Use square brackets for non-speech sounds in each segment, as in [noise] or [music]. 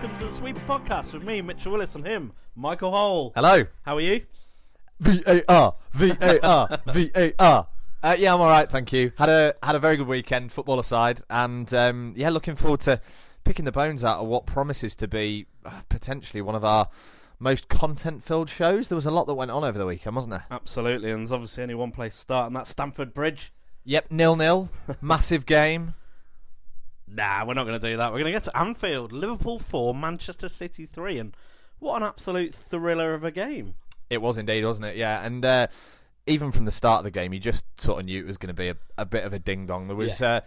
Hello, welcome to the Sweeper Podcast with me, Mitchell Willis, and him, Michael Hole. Hello. How are you? VAR, VAR, [laughs] VAR. Uh, yeah, I'm all right, thank you. Had a had a very good weekend, football aside, and um, yeah, looking forward to picking the bones out of what promises to be uh, potentially one of our most content-filled shows. There was a lot that went on over the weekend, wasn't there? Absolutely, and there's obviously only one place to start, and that's Stamford Bridge. Yep, nil nil, [laughs] massive game. Nah, we're not going to do that. We're going to get to Anfield, Liverpool 4, Manchester City 3, and what an absolute thriller of a game. It was indeed, wasn't it? Yeah, and uh, even from the start of the game, you just sort of knew it was going to be a, a bit of a ding dong. There was uh,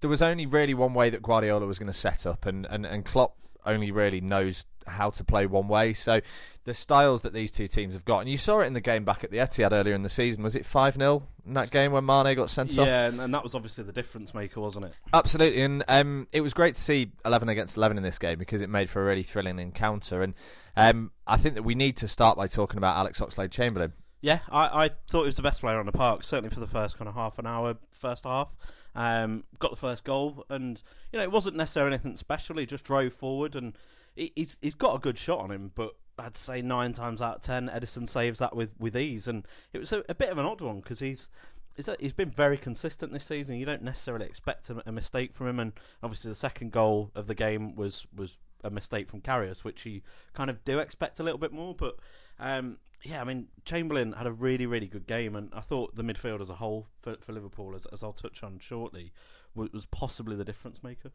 there was only really one way that Guardiola was going to set up, and, and, and Klopp only really knows how to play one way. So the styles that these two teams have got, and you saw it in the game back at the Etihad earlier in the season. Was it five 0 in that game when Mane got sent off? Yeah, and, that was obviously the difference maker, wasn't it? Absolutely, and um, it was great to see 11 against 11 in this game because it made for a really thrilling encounter. And um, I think that we need to start by talking about Alex Oxlade Chamberlain. Yeah, I, I thought he was the best player on the park, certainly for the first kind of half an hour, first half. Um, got the first goal, and you know it wasn't necessarily anything special. He just drove forward, and he, he's he's got a good shot on him. But I'd say nine times out of ten, Ederson saves that with, with ease, and it was a, a bit of an odd one because he's he's he's been very consistent this season. You don't necessarily expect a, a mistake from him, and obviously the second goal of the game was was a mistake from Karius, which you kind of do expect a little bit more. But um, yeah, I mean Chamberlain had a really really good game, and I thought the midfield as a whole for, for Liverpool, as, as I'll touch on shortly, was, possibly the difference maker.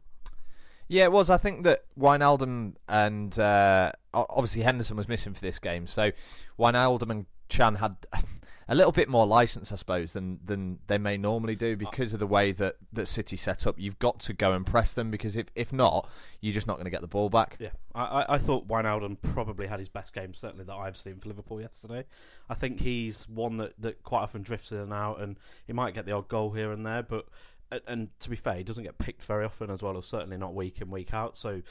Yeah, it was. I think that Wijnaldum and uh, obviously Henderson was missing for this game, so Wijnaldum and Can had a little bit more license, I suppose, than than they may normally do because of the way that, that City set up. You've got to go and press them because if, if not, you're just not going to get the ball back. Yeah, I, I thought Wijnaldum probably had his best game, certainly that I've seen for Liverpool yesterday. I think he's one that, that quite often drifts in and out, and he might get the odd goal here and there, but and to be fair, he doesn't get picked very often as well, or certainly not week in week out. So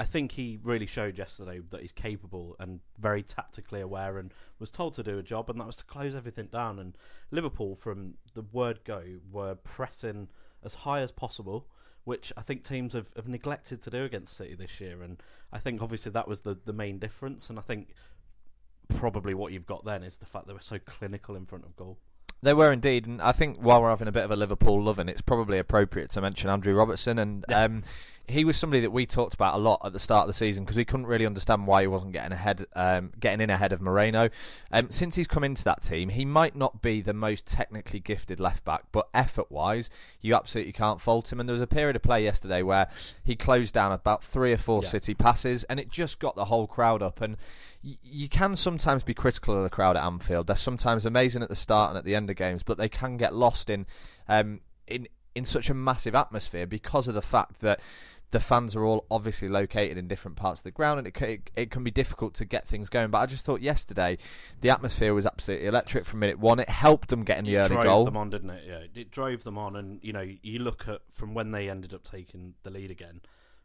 I think he really showed yesterday that he's capable and very tactically aware, and was told to do a job, and that was to close everything down. And Liverpool, from the word go, were pressing as high as possible. Which I think teams have, have neglected to do against City this year, and I think obviously that was the, the main difference. And I think probably what you've got then is the fact they were so clinical in front of goal. They were indeed, and I think while we're having a bit of a Liverpool loving, it's probably appropriate to mention Andrew Robertson, and Yeah. um, he was somebody that we talked about a lot at the start of the season because we couldn't really understand why he wasn't getting ahead, um, getting in ahead of Moreno. Um, since he's come into that team, he might not be the most technically gifted left back, but effort-wise, you absolutely can't fault him. And there was a period of play yesterday where he closed down about three or four Yeah. City passes, and it just got the whole crowd up and you can sometimes be critical of the crowd at Anfield. They're sometimes amazing at the start and at the end of games, but they can get lost in um, in in such a massive atmosphere because of the fact that the fans are all obviously located in different parts of the ground, and it, it, it can be difficult to get things going. But I just thought yesterday the atmosphere was absolutely electric from minute one. It helped them get in the it early drove goal. them on, didn't it? Yeah, it drove them on, and you know, you look at from when they ended up taking the lead again.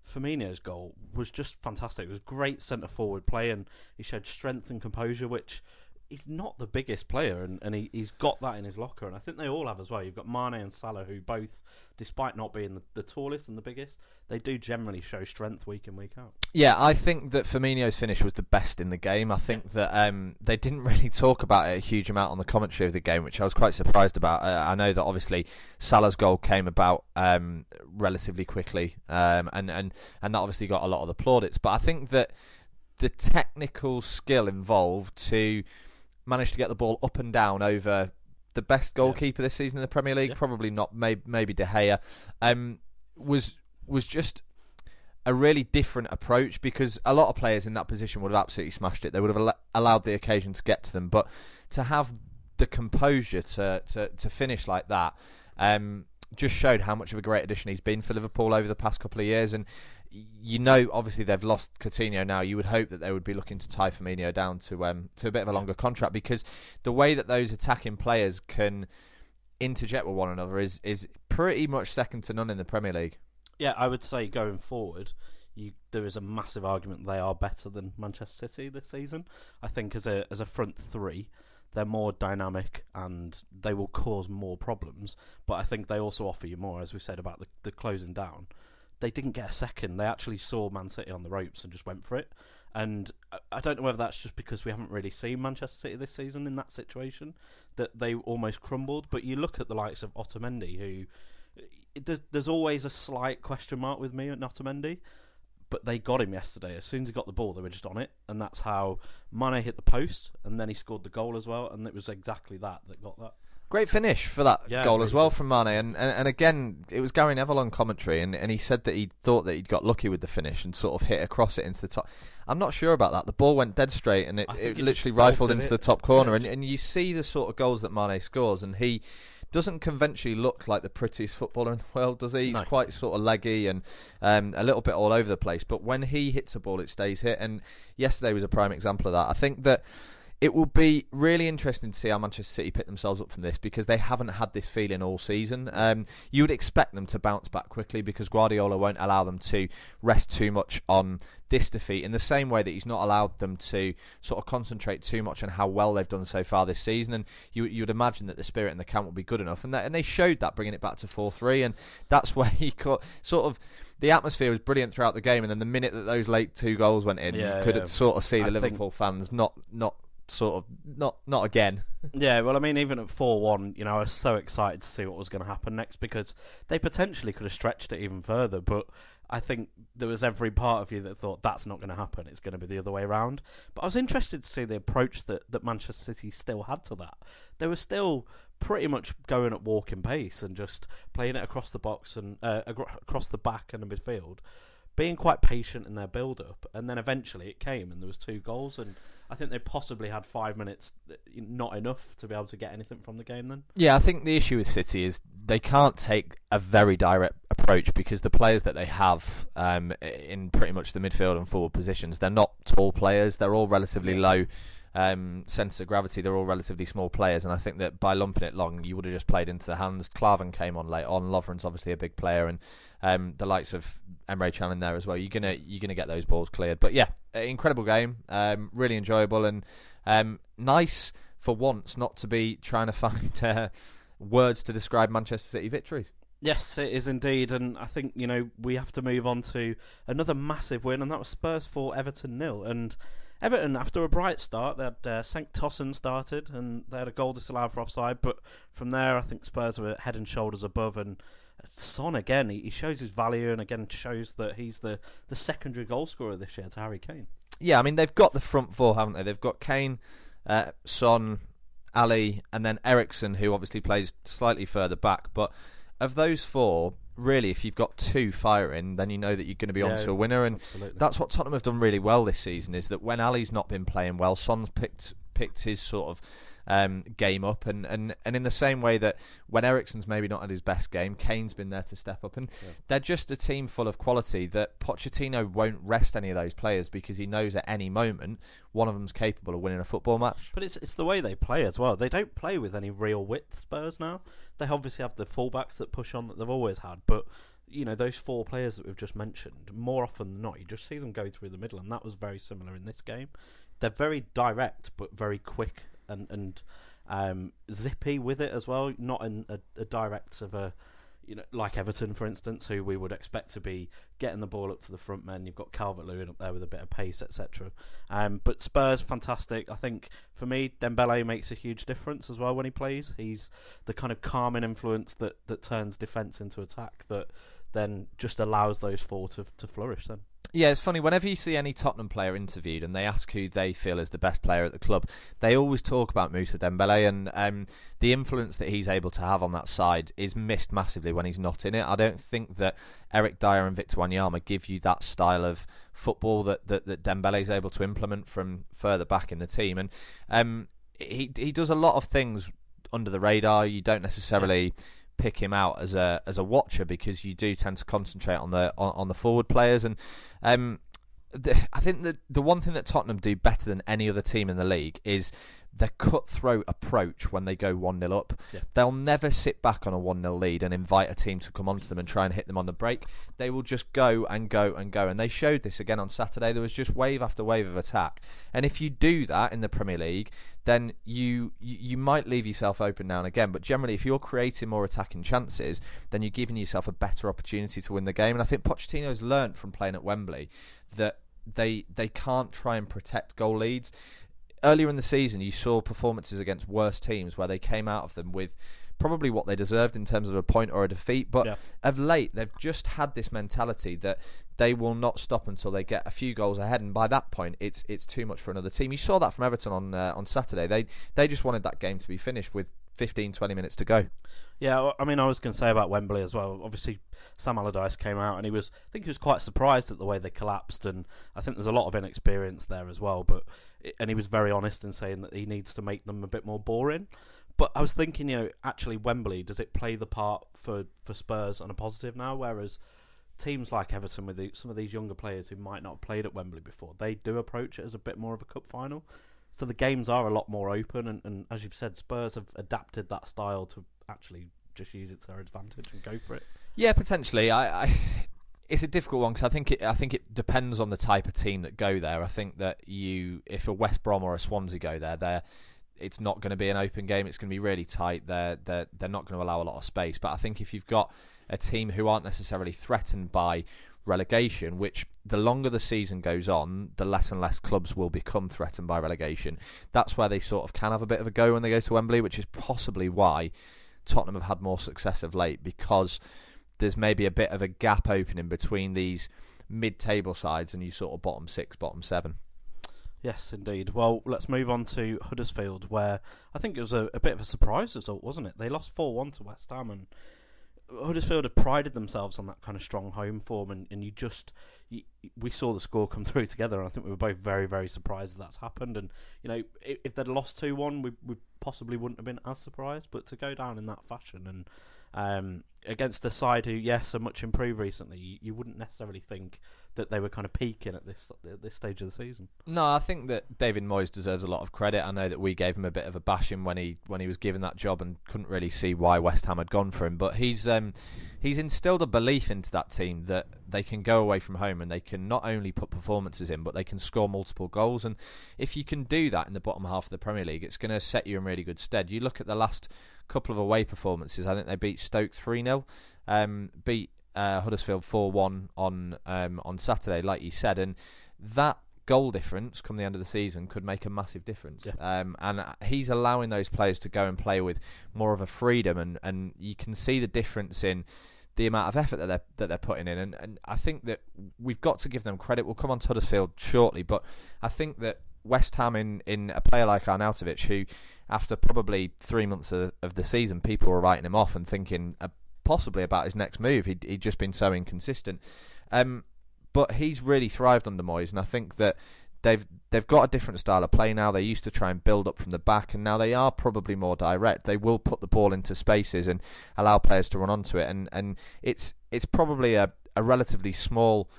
Firmino's goal was just fantastic. It was great centre forward play, and he showed strength and composure, which he's not the biggest player, and, and he, he's got that in his locker, and I think they all have as well. You've got Mane and Salah, who both, despite not being the, the tallest and the biggest, they do generally show strength week in week out. Yeah, I think that Firmino's finish was the best in the game. I think that um, they didn't [laughs] really talk about it a huge amount on the commentary of the game, which I was quite surprised about. Uh, I know that obviously Salah's goal came about um, relatively quickly, um, and, and, and that obviously got a lot of the plaudits. But I think that the technical skill involved to manage to get the ball up and down over the best goalkeeper this season in the Premier League, Yeah. probably not, maybe, maybe De Gea, um, was was just a really different approach because a lot of players in that position would have absolutely smashed it. They would have al- allowed the occasion to get to them, but to have the composure to to, to finish like that um, just showed how much of a great addition he's been for Liverpool over the past couple of years. And you know, obviously they've lost Coutinho now. You would hope that they would be looking to tie Firmino down to um, to a bit of a longer contract because the way that those attacking players can interject with one another is is pretty much second to none in the Premier League. Yeah, I would say going forward, you, there is a massive argument they are better than Manchester City this season. I think as a as a front three, they're more dynamic and they will cause more problems. But I think they also offer you more, as we said about the, the closing down. They didn't get a second. They actually saw Man City on the ropes and just went for it. And I don't know whether that's just because we haven't really seen Manchester City this season in that situation that they almost crumbled. But you look at the likes of Otamendi, who there's, there's always a slight question mark with me at Otamendi but they got him yesterday. As soon as he got the ball, they were just on it, and that's how Mane hit the post, and then he scored the goal as well, and it was exactly that that got that. Great finish for that Yeah, goal as well from Mane, and, and and again it was Gary Neville on commentary, and, and he said that he thought that he'd got lucky with the finish and sort of hit across it into the top. I'm not sure about that. The ball went dead straight, and it, I think it literally rifled into it. the top corner, Yeah. and and you see the sort of goals that Mane scores, and he doesn't conventionally look like the prettiest footballer in the world, does he? He's No. quite sort of leggy and um, a little bit all over the place. But when he hits a ball, it stays hit. And yesterday was a prime example of that. I think that it will be really interesting to see how Manchester City pick themselves up from this because they haven't had this feeling all season. Um, you would expect them to bounce back quickly because Guardiola won't allow them to rest too much on this defeat in the same way that he's not allowed them to sort of concentrate too much on how well they've done so far this season. And you you would imagine that the spirit in the camp will be good enough, and they, and they showed that bringing it back to four three, and that's [laughs] where he caught sort of. The atmosphere was brilliant throughout the game, and then the minute that those late two goals went in, Yeah, you could yeah. sort of see the I Liverpool fans not not sort of not not again. [laughs] Yeah, well, I mean, even at four-one, you know, I was so excited to see what was going to happen next because they potentially could have stretched it even further. But I think there was every part of you that thought that's not going to happen. It's going to be the other way around. But I was interested to see the approach that that Manchester City still had to that. They were still pretty much going at walking pace and just playing it across the box and uh, across the back and the midfield. Being quite patient in their build-up, and then eventually it came, and there was two goals, and I think they possibly had five minutes, not enough to be able to get anything from the game. Then Yeah, I think the issue with City is they can't take a very direct approach because the players that they have um, in pretty much the midfield and forward positions, they're not tall players. They're all relatively low um, centre of gravity. They're all relatively small players, and I think that by lumping it long, you would have just played into the hands. Klavan came on late on. Lovren's obviously a big player, and um, the likes of Emre Can in there as well. You're gonna you're gonna get those balls cleared. But yeah, incredible game. Um, really enjoyable and um, nice for once not to be trying to [laughs] find uh, words to describe Manchester City victories. Yes, it is indeed, and I think you know we have to move on to another massive win, and that was Spurs for Everton nil. And Everton, after a bright start, they had uh. Tosun started, and they had a goal disallowed for offside. But from there, I think Spurs were head and shoulders above. And Son again, he, he shows his value, and again shows that he's the the secondary goal scorer this year to Harry Kane. Yeah, I mean they've got the front four, haven't they? They've got Kane, uh, Son, Alli, and then Eriksen, who obviously plays slightly further back. But of those four, really, if you've got two firing, then you know that you're going to be on to a winner. And absolutely. that's what Tottenham have done really well this season. Is that when Alli's not been playing well, Son's picked picked his sort of um, game up, and, and, and in the same way that when Eriksen's maybe not had his best game, Kane's been there to step up, and they're just a team full of quality that Pochettino won't rest any of those players because he knows at any moment one of them's capable of winning a football match. But it's it's the way they play as well. They don't play with any real width. Spurs now. They obviously have the fullbacks that push on that they've always had, but you know those four players that we've just mentioned. More often than not, you just see them go through the middle, and that was very similar in this game. They're very direct, but very quick and and um, zippy with it as well. Not in a, a direct of a you know, like Everton, for instance, who we would expect to be getting the ball up to the front men. You've got Calvert Lewin up there with a bit of pace, etc. Um, but Spurs, fantastic. I think for me, Dembele makes a huge difference as well when he plays. He's the kind of calming influence that, that turns defence into attack that then just allows those four to, to flourish. Then Yeah, it's funny. Whenever you see any Tottenham player interviewed and they ask who they feel is the best player at the club, they always talk about Mousa Dembele and um, the influence that he's able to have on that side is missed massively when he's not in it. I don't think that Eric Dier and Victor Wanyama give you that style of football that that, that Dembele is able to implement from further back in the team, and um, he he does a lot of things under the radar. You don't necessarily pick him out as a as a watcher because you do tend to concentrate on the on, on the forward players. And um the, I think that the one thing that Tottenham do better than any other team in the league is their cutthroat approach when they go 1 0 up. Yeah. They'll never sit back on a 1 0 lead and invite a team to come onto them and try and hit them on the break. They will just go and go and go. And they showed this again on Saturday. There was just wave after wave of attack. And if you do that in the Premier League, then you, you you might leave yourself open now and again. But generally, if you're creating more attacking chances, then you're giving yourself a better opportunity to win the game. And I think Pochettino's learnt from playing at Wembley that they they can't try and protect goal leads. Earlier in the season, you saw performances against worse teams where they came out of them with probably what they deserved in terms of a point or a defeat. But Yeah. of late, they've just had this mentality that they will not stop until they get a few goals ahead, and by that point, it's it's too much for another team. You saw that from Everton on uh, on Saturday. They they just wanted that game to be finished with 15, 20 minutes to go. Yeah, I mean, I was going to say about Wembley as well. Obviously, Sam Allardyce came out and he was, I think he was quite surprised at the way they collapsed, and I think there's a lot of inexperience there as well. But and he was very honest in saying that he needs to make them a bit more boring. But I was thinking, you know, actually Wembley does it play the part for for Spurs on a positive now, whereas teams like Everton with the, some of these younger players who might not have played at Wembley before, they do approach it as a bit more of a cup final. So the games are a lot more open, and, and as you've said, Spurs have adapted that style to actually just use it to their advantage and go for it. Yeah, potentially. I, I it's a difficult one because I think it, I think it depends on the type of team that go there. I think that you, if a West Brom or a Swansea go there, they're it's not going to be an open game. It's going to be really tight. They're they're they're not going to allow a lot of space. But I think if you've got a team who aren't necessarily threatened by relegation, which the longer the season goes on, the less and less clubs will become threatened by relegation. That's where they sort of can have a bit of a go when they go to Wembley, which is possibly why Tottenham have had more success of late because there's maybe a bit of a gap opening between these mid-table sides and you sort of bottom six, bottom seven. Yes, indeed. Well, let's move on to Huddersfield, where I think it was a, a bit of a surprise result, wasn't it? They lost 4 1 to West Ham, and Huddersfield had prided themselves on that kind of strong home form, and, and you just. You, we saw the score come through together, and I think we were both very, very surprised that that's happened. And, you know, if, if they'd lost 2 1, we, we possibly wouldn't have been as surprised, but to go down in that fashion and. Um, against a side who, yes, are much improved recently, you, you wouldn't necessarily think that they were kind of peaking at this at this stage of the season. No, I think that David Moyes deserves a lot of credit. I know that we gave him a bit of a bashing when he when he was given that job and couldn't really see why West Ham had gone for him. But he's um, he's instilled a belief into that team that they can go away from home and they can not only put performances in, but they can score multiple goals. And if you can do that in the bottom half of the Premier League, it's going to set you in really good stead. You look at the last couple of away performances. I think they beat Stoke three 0 um, beat uh, Huddersfield four one on um, on Saturday, like you said, and that goal difference come the end of the season could make a massive difference. Yeah. Um, and he's allowing those players to go and play with more of a freedom, and, and you can see the difference in the amount of effort that they're that they're putting in. And, and I think that we've got to give them credit. We'll come on to Huddersfield shortly, but I think that West Ham in, in a player like Arnautovic, who after probably three months of, of the season, people were writing him off and thinking uh, possibly about his next move. He'd, he'd just been so inconsistent. Um, but he's really thrived under Moyes, and I think that they've they've got a different style of play now. They used to try and build up from the back, and now they are probably more direct. They will put the ball into spaces and allow players to run onto it, and, and it's it's probably a, a relatively small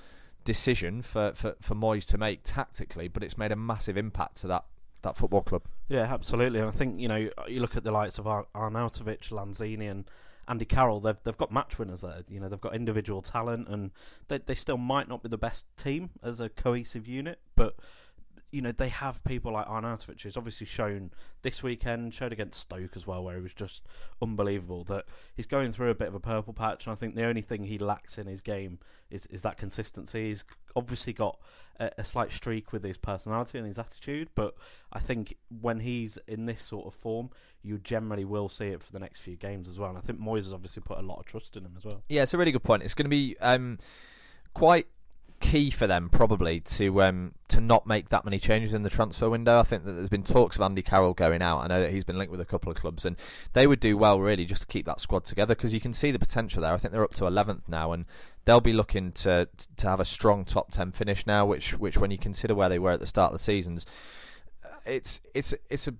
decision for, for, for Moyes to make tactically, but it's made a massive impact to that, that football club. Yeah, absolutely. And I think you know you look at the likes of Ar- Arnautovic, Lanzini, and Andy Carroll. They've they've got match winners there. You know they've got individual talent, and they they still might not be the best team as a cohesive unit, but you know they have people like Arnautovic, who's obviously shown this weekend, showed against Stoke as well, where he was just unbelievable. That he's going through a bit of a purple patch, and I think the only thing he lacks in his game is is that consistency. He's obviously got a, a slight streak with his personality and his attitude, but I think when he's in this sort of form, you generally will see it for the next few games as well. And I think Moyes has obviously put a lot of trust in him as well. Yeah, it's a really good point. It's going to be um, quite key for them probably to um, to not make that many changes in the transfer window. I think that there's been talks of Andy Carroll going out. I know that he's been linked with a couple of clubs, and they would do well really just to keep that squad together because you can see the potential there. I think they're up to 11th now, and they'll be looking to to have a strong top 10 finish now. Which which when you consider where they were at the start of the seasons, it's it's it's a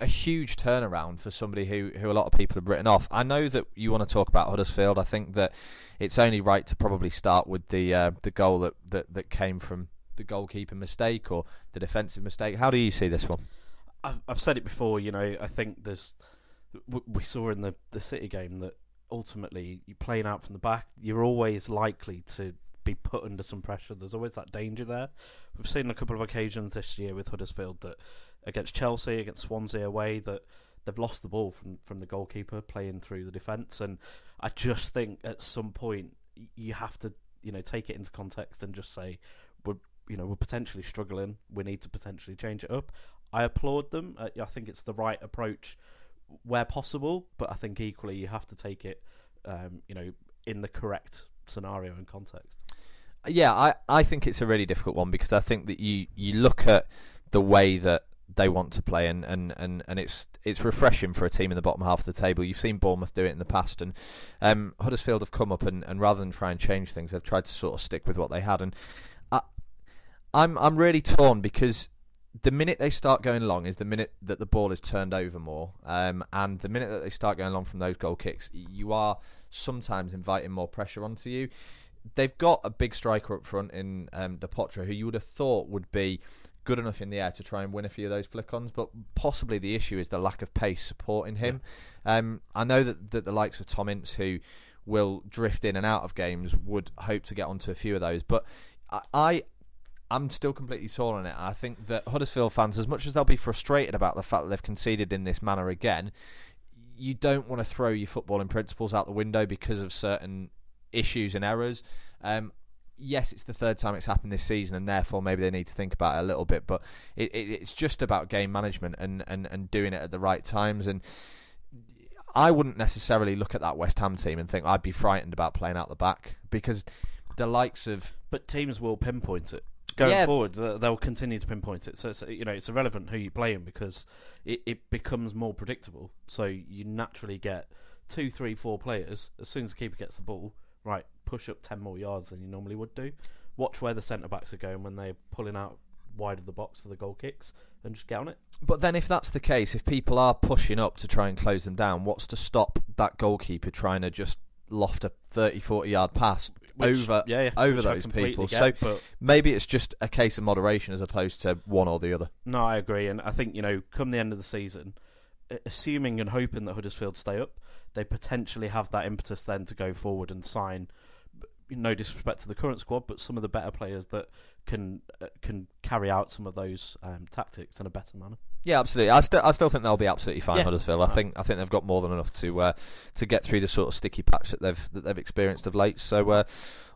a huge turnaround for somebody who, who a lot of people have written off. I know that you want to talk about Huddersfield. I think that it's only right to probably start with the uh, the goal that, that, that came from the goalkeeper mistake or the defensive mistake. How do you see this one? I've, I've said it before. You know, I think there's we saw in the the City game that ultimately you playing out from the back, you're always likely to be put under some pressure. There's always that danger there. We've seen a couple of occasions this year with Huddersfield that against Chelsea, against Swansea away, that they've lost the ball from from the goalkeeper playing through the defence. And I just think at some point you have to you know take it into context and just say we're you know we're potentially struggling. We need to potentially change it up. I applaud them. I think it's the right approach where possible, but I think equally you have to take it, um, you know, in the correct scenario and context. Yeah, I, I think it's a really difficult one because I think that you, you look at the way that they want to play and, and, and, and it's it's refreshing for a team in the bottom half of the table. You've seen Bournemouth do it in the past and um, Huddersfield have come up and, and rather than try and change things they've tried to sort of stick with what they had and I, I'm I'm really torn because the minute they start going long is the minute that the ball is turned over more, um, and the minute that they start going long from those goal kicks, you are sometimes inviting more pressure onto you. They've got a big striker up front in um, Depoitre, who you would have thought would be good enough in the air to try and win a few of those flick-ons, but possibly the issue is the lack of pace supporting him. Yeah. Um, I know that, that the likes of Tom Ince, who will drift in and out of games, would hope to get onto a few of those, but I I'm still completely torn on it. I think that Huddersfield fans, as much as they'll be frustrated about the fact that they've conceded in this manner again, you don't want to throw your footballing principles out the window because of certain issues and errors. Um, yes, it's the third time it's happened this season, and therefore maybe they need to think about it a little bit. But it, it, it's just about game management and, and, and doing it at the right times. And I wouldn't necessarily look at that West Ham team and think I'd be frightened about playing out the back because the likes of. But teams will pinpoint it going yeah. forward, they'll continue to pinpoint it. So it's, you know, it's irrelevant who you play in because it, it becomes more predictable. So you naturally get two, three, four players as soon as the keeper gets the ball. Right, push up ten more yards than you normally would do. Watch where the centre backs are going when they're pulling out wide of the box for the goal kicks and just get on it. But then, if that's the case, if people are pushing up to try and close them down, what's to stop that goalkeeper trying to just loft a 30, 40 yard pass which, over yeah, yeah, over those people. Get, so maybe it's just a case of moderation as opposed to one or the other. No, I agree, and I think you know, come the end of the season, assuming and hoping that Huddersfield stay up, they potentially have that impetus then to go forward and sign. No disrespect to the current squad, but some of the better players that can uh, can carry out some of those um, tactics in a better manner. Yeah, absolutely. I still I still think they'll be absolutely fine, yeah. Huddersfield. I think I think they've got more than enough to uh, to get through the sort of sticky patch that they've that they've experienced of late. So uh,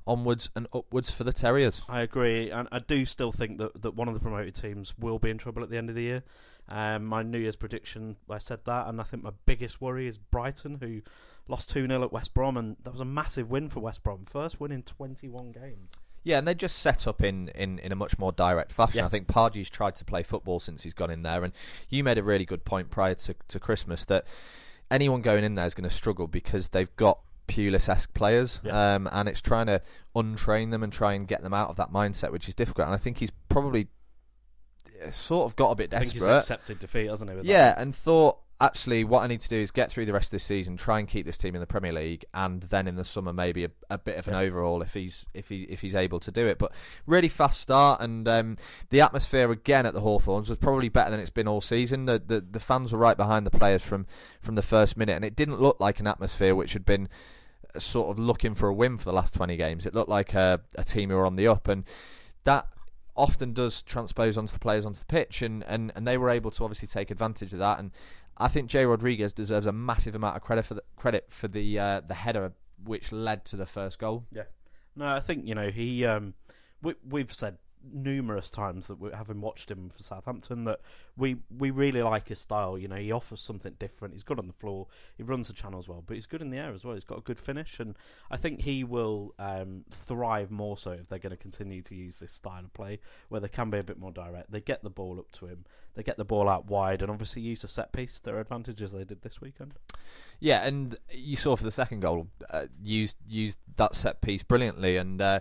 onwards and upwards for the Terriers. I agree, and I do still think that, that one of the promoted teams will be in trouble at the end of the year. Um, my New Year's prediction, I said that, and I think my biggest worry is Brighton, who lost 2 0 at West Brom, and that was a massive win for West Brom. First win in 21 games. Yeah, and they just set up in, in, in a much more direct fashion. Yeah. I think Pardew's tried to play football since he's gone in there, and you made a really good point prior to, to Christmas that anyone going in there is going to struggle because they've got Pulis-esque players, yeah. um, and it's trying to untrain them and try and get them out of that mindset, which is difficult. And I think he's probably uh, sort of got a bit desperate. I think he's accepted defeat, hasn't he? yeah, that? and thought actually, what I need to do is get through the rest of this season, try and keep this team in the Premier League, and then in the summer maybe a, a bit of an yeah. overhaul if he's if he if he's able to do it. But really fast start, and um, the atmosphere again at the Hawthorns was probably better than it's been all season. The, the the fans were right behind the players from from the first minute, and it didn't look like an atmosphere which had been sort of looking for a win for the last 20 games. It looked like a, a team who were on the up, and that often does transpose onto the players onto the pitch, and, and, and they were able to obviously take advantage of that. And I think Jay Rodriguez deserves a massive amount of credit for the credit for the uh, the header which led to the first goal. Yeah, no, I think you know he. Um, we, we've said numerous times that we having watched him for Southampton that we we really like his style. You know, he offers something different. He's good on the floor. He runs the channels well, but he's good in the air as well. He's got a good finish, and I think he will um, thrive more so if they're going to continue to use this style of play where they can be a bit more direct. They get the ball up to him. They get the ball out wide, and obviously use the set piece. Their advantage as they did this weekend. Yeah, and you saw for the second goal, uh, used used that set piece brilliantly, and uh,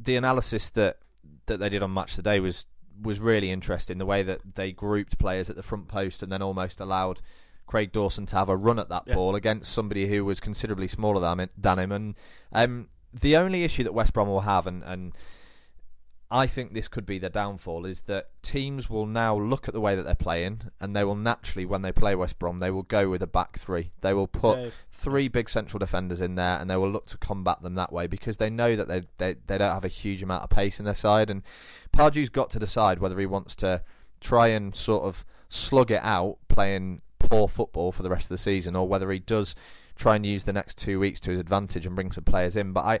the analysis that that they did on Match Today was was really interesting. The way that they grouped players at the front post and then almost allowed Craig Dawson to have a run at that yeah. ball against somebody who was considerably smaller than, than him. And um, the only issue that West Brom will have, and, and I think this could be the downfall is that teams will now look at the way that they're playing and they will naturally, when they play West Brom, they will go with a back three. They will put three big central defenders in there and they will look to combat them that way because they know that they, they, they don't have a huge amount of pace in their side. And Pardew's got to decide whether he wants to try and sort of slug it out playing poor football for the rest of the season or whether he does try and use the next two weeks to his advantage and bring some players in. But I,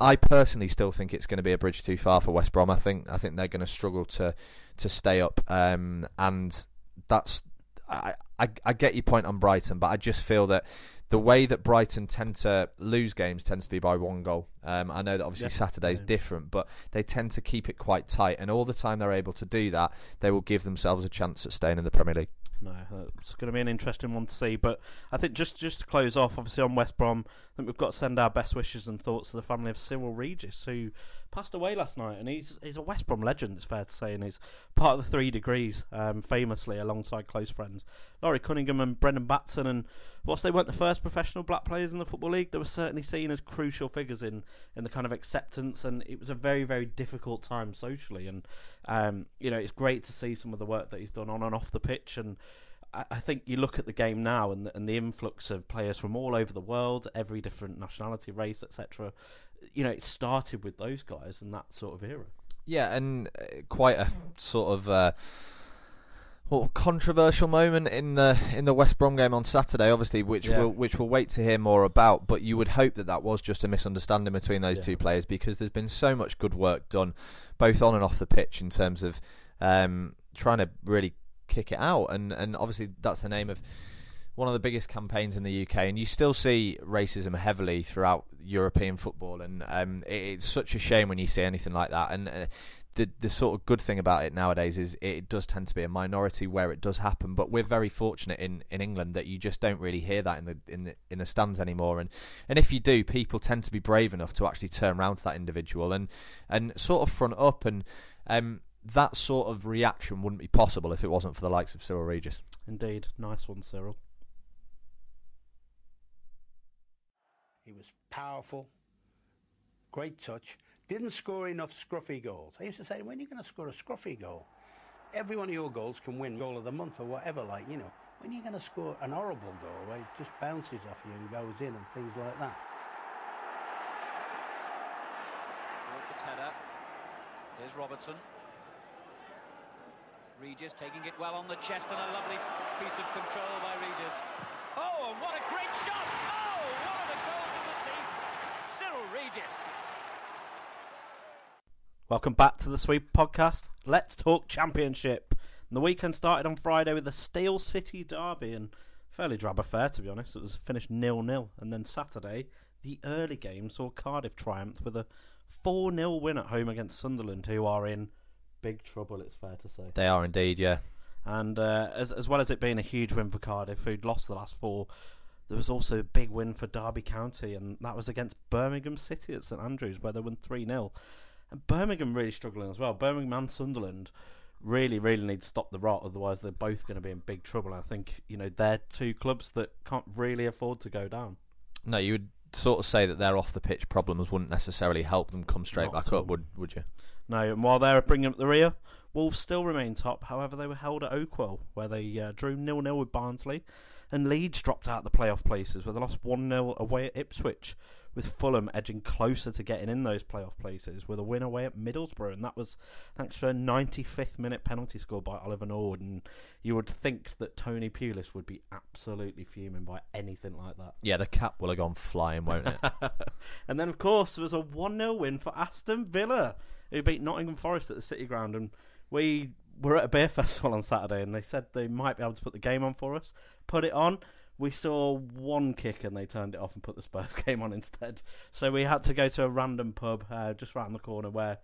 I personally still think it's going to be a bridge too far for West Brom. I think I think they're going to struggle to to stay up, um, and that's I, I I get your point on Brighton, but I just feel that the way that Brighton tend to lose games tends to be by one goal. Um, I know that obviously Yeah. Saturday's Yeah. different, but they tend to keep it quite tight, and all the time they're able to do that, they will give themselves a chance at staying in the Premier League. No, it's going to be an interesting one to see. But I think just just to close off, obviously on West Brom, I think we've got to send our best wishes and thoughts to the family of Cyril Regis, who passed away last night. And he's he's a West Brom legend, it's fair to say, and he's part of the Three Degrees, um, famously alongside close friends Laurie Cunningham and Brendan Batson. And whilst they weren't the first professional black players in the football league, they were certainly seen as crucial figures in in the kind of acceptance. And it was a very very difficult time socially. And um, you know, it's great to see some of the work that he's done on and off the pitch and. I think you look at the game now and the, and the influx of players from all over the world, every different nationality, race, etc. You know, it started with those guys and that sort of era. Yeah, and uh, quite a sort of uh, well controversial moment in the in the West Brom game on Saturday, obviously, which Yeah. we'll which we'll wait to hear more about. But you would hope that that was just a misunderstanding between those Yeah. two players because there's been so much good work done, both on and off the pitch, in terms of um, trying to really kick it out, and and obviously that's the name of one of the biggest campaigns in the UK, and you still see racism heavily throughout European football, and um, it, it's such a shame when you see anything like that. And uh, the the sort of good thing about it nowadays is it does tend to be a minority where it does happen, but we're very fortunate in, in England that you just don't really hear that in the in the in the stands anymore. And and if you do, people tend to be brave enough to actually turn around to that individual and and sort of front up and. Um, that sort of reaction wouldn't be possible if it wasn't for the likes of Cyril Regis. Indeed, nice one, Cyril. He was powerful, great touch. Didn't score enough scruffy goals. I used to say, when are you going to score a scruffy goal? Every one of your goals can win goal of the month or whatever, like, you know. When are you going to score an horrible goal where it just bounces off you and goes in and things like that? Wolford's header. Here's Robertson. Regis taking it well on the chest and a lovely piece of control by Regis. Oh, and what a great shot! Oh, one of the goals of the season. Cyril Regis. Welcome back to the Sweep podcast. Let's talk championship. And the weekend started on Friday with the Steel City derby and fairly drab affair to be honest. It was finished nil nil, and then Saturday the early game saw Cardiff triumph with a four 0 win at home against Sunderland, who are in big trouble. It's fair to say. They are indeed, yeah. And uh, as as well as it being a huge win for Cardiff, who'd lost the last four, there was also a big win for Derby County, and that was against Birmingham City at St Andrews, where they won three 0 And Birmingham really struggling as well. Birmingham and Sunderland really, really need to stop the rot, otherwise they're both going to be in big trouble. I think you know they're two clubs that can't really afford to go down. No, you would sort of say that their off the pitch problems wouldn't necessarily help them come straight Not back up, would would you? No, and while they're bringing up the rear, Wolves still remain top. However, they were held at Oakwell, where they uh, drew nil nil with Barnsley, and Leeds dropped out of the playoff places, where they lost one 0 away at Ipswich, with Fulham edging closer to getting in those playoff places with a win away at Middlesbrough, and that was thanks to a 95th minute penalty score by Oliver Nord. And you would think that Tony Pulis would be absolutely fuming by anything like that. Yeah, the cap will have gone flying, won't it? [laughs] and then, of course, there was a 1 0 win for Aston Villa, who beat Nottingham Forest at the City Ground. And we were at a beer [laughs] festival on Saturday, and they said they might be able to put the game on for us. Put it on. We saw one kick and they turned it off and put the Spurs [laughs] game on instead. So we had to go to a random pub uh, just round the corner where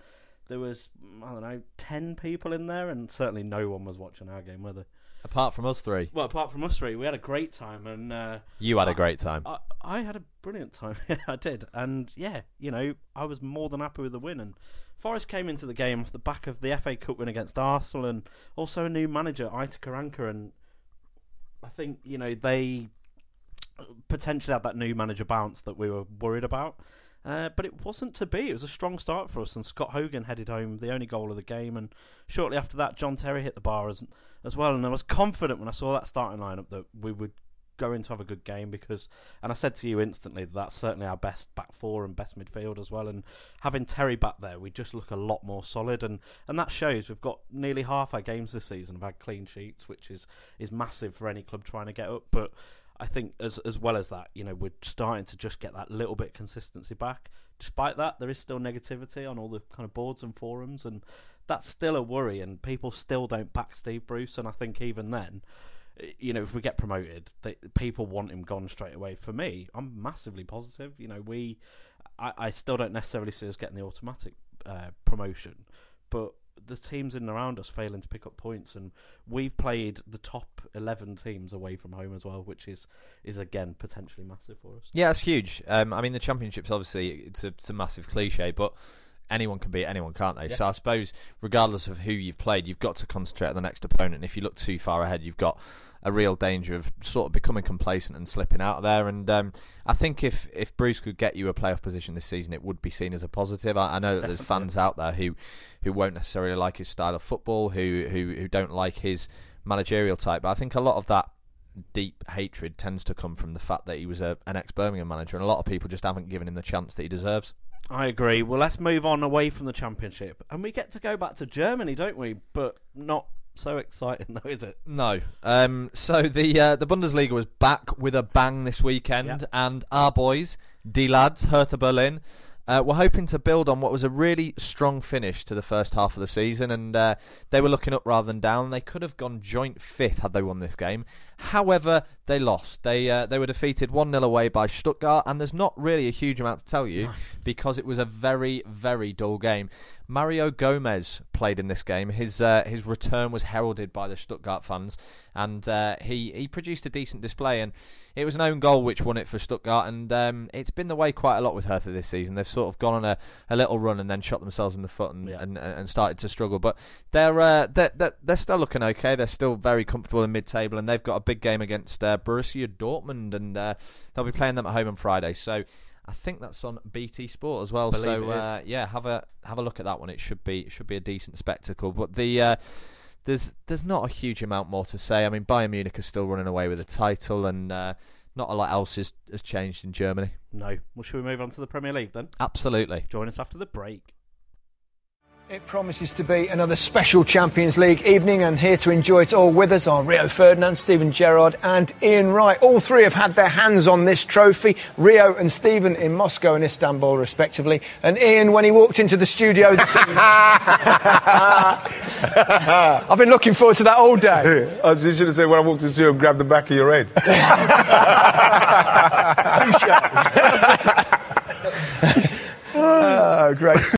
there was, I don't know, 10 people in there, and certainly no one was watching our game, were they? Apart from us three, Well, apart from us three, we had a great time, and uh, you had a great time. I, I had a brilliant time. [laughs] I did, and yeah, you know, I was more than happy with the win. And Forest came into the game off the back of the FA Cup win against Arsenal, and also a new manager, Aitor Karanka, and I think you know they potentially had that new manager bounce that we were worried about. Uh, but it wasn't to be. It was a strong start for us, and Scott Hogan headed home the only goal of the game. And shortly after that, John Terry hit the bar as as well. And I was confident when I saw that starting lineup that we would going to have a good game because, and I said to you instantly that that's certainly our best back four and best midfield as well. And having Terry back there, we just look a lot more solid, and, and that shows. We've got nearly half our games this season have had clean sheets, which is is massive for any club trying to get up. But I think as as well as that, you know, we're starting to just get that little bit consistency back. Despite that, there is still negativity on all the kind of boards and forums, and that's still a worry. And people still don't back Steve Bruce, and I think even then you know, if we get promoted, they, people want him gone straight away. For me, I'm massively positive. You know, we, I, I still don't necessarily see us getting the automatic uh, promotion, but the teams in and around us failing to pick up points, and we've played the top eleven teams away from home as well, which is is again potentially massive for us. Yeah, it's huge. Um, I mean, the championships obviously it's a, it's a massive cliche, but anyone can beat anyone, can't they? Yeah. So I suppose, regardless of who you've played, you've got to concentrate on the next opponent. And if you look too far ahead, you've got a real danger of sort of becoming complacent and slipping out of there. And um, I think if if Bruce could get you a playoff position this season, it would be seen as a positive. I, I know that there's fans out there who who won't necessarily like his style of football, who who who don't like his managerial type. But I think a lot of that deep hatred tends to come from the fact that he was a, an ex Birmingham manager, and a lot of people just haven't given him the chance that he deserves. I agree. Well, let's move on away from the championship, and we get to go back to Germany, don't we? But not so exciting, [laughs] though, is it? No. Um, so the uh, the Bundesliga was back with a bang this weekend, and our boys, D lads, Hertha Berlin, uh, were hoping to build on what was a really strong finish to the first half of the season, and uh, they were looking up rather than down. They could have gone joint fifth had they won this game. However, they lost. They uh, they were defeated 1 0 away by Stuttgart, and there's not really a huge amount to tell you because it was a very, very dull game. Mario Gomez played in this game. His uh, his return was heralded by the Stuttgart fans, and uh, he he produced a decent display. And it was an own goal which won it for Stuttgart. And um, it's been the way quite a lot with Hertha this season. They've sort of gone on a, a little run and then shot themselves in the foot and, yeah. and, and started to struggle. But they're, uh, they're, they're they're still looking okay. They're still very comfortable in mid-table, and they've got a big game against uh, Borussia Dortmund, and uh, they'll be playing them at home on Friday. So. I think that's on BT Sport as well. So uh, yeah, have a have a look at that one. It should be it should be a decent spectacle. But the uh, there's there's not a huge amount more to say. I mean, Bayern Munich is still running away with the title, and uh, not a lot else is, has changed in Germany. No. Well, should we move on to the Premier League then? Absolutely. Join us after the break. It promises to be another special Champions League evening, and here to enjoy it all with us are Rio Ferdinand, Steven Gerrard, and Ian Wright. All three have had their hands on this trophy. Rio and Steven in Moscow and Istanbul, respectively. And Ian, when he walked into the studio this [laughs] evening, I've been looking forward to that all day. [laughs] I should have said when I walked into the studio, grab the back of your head. [laughs] uh, great.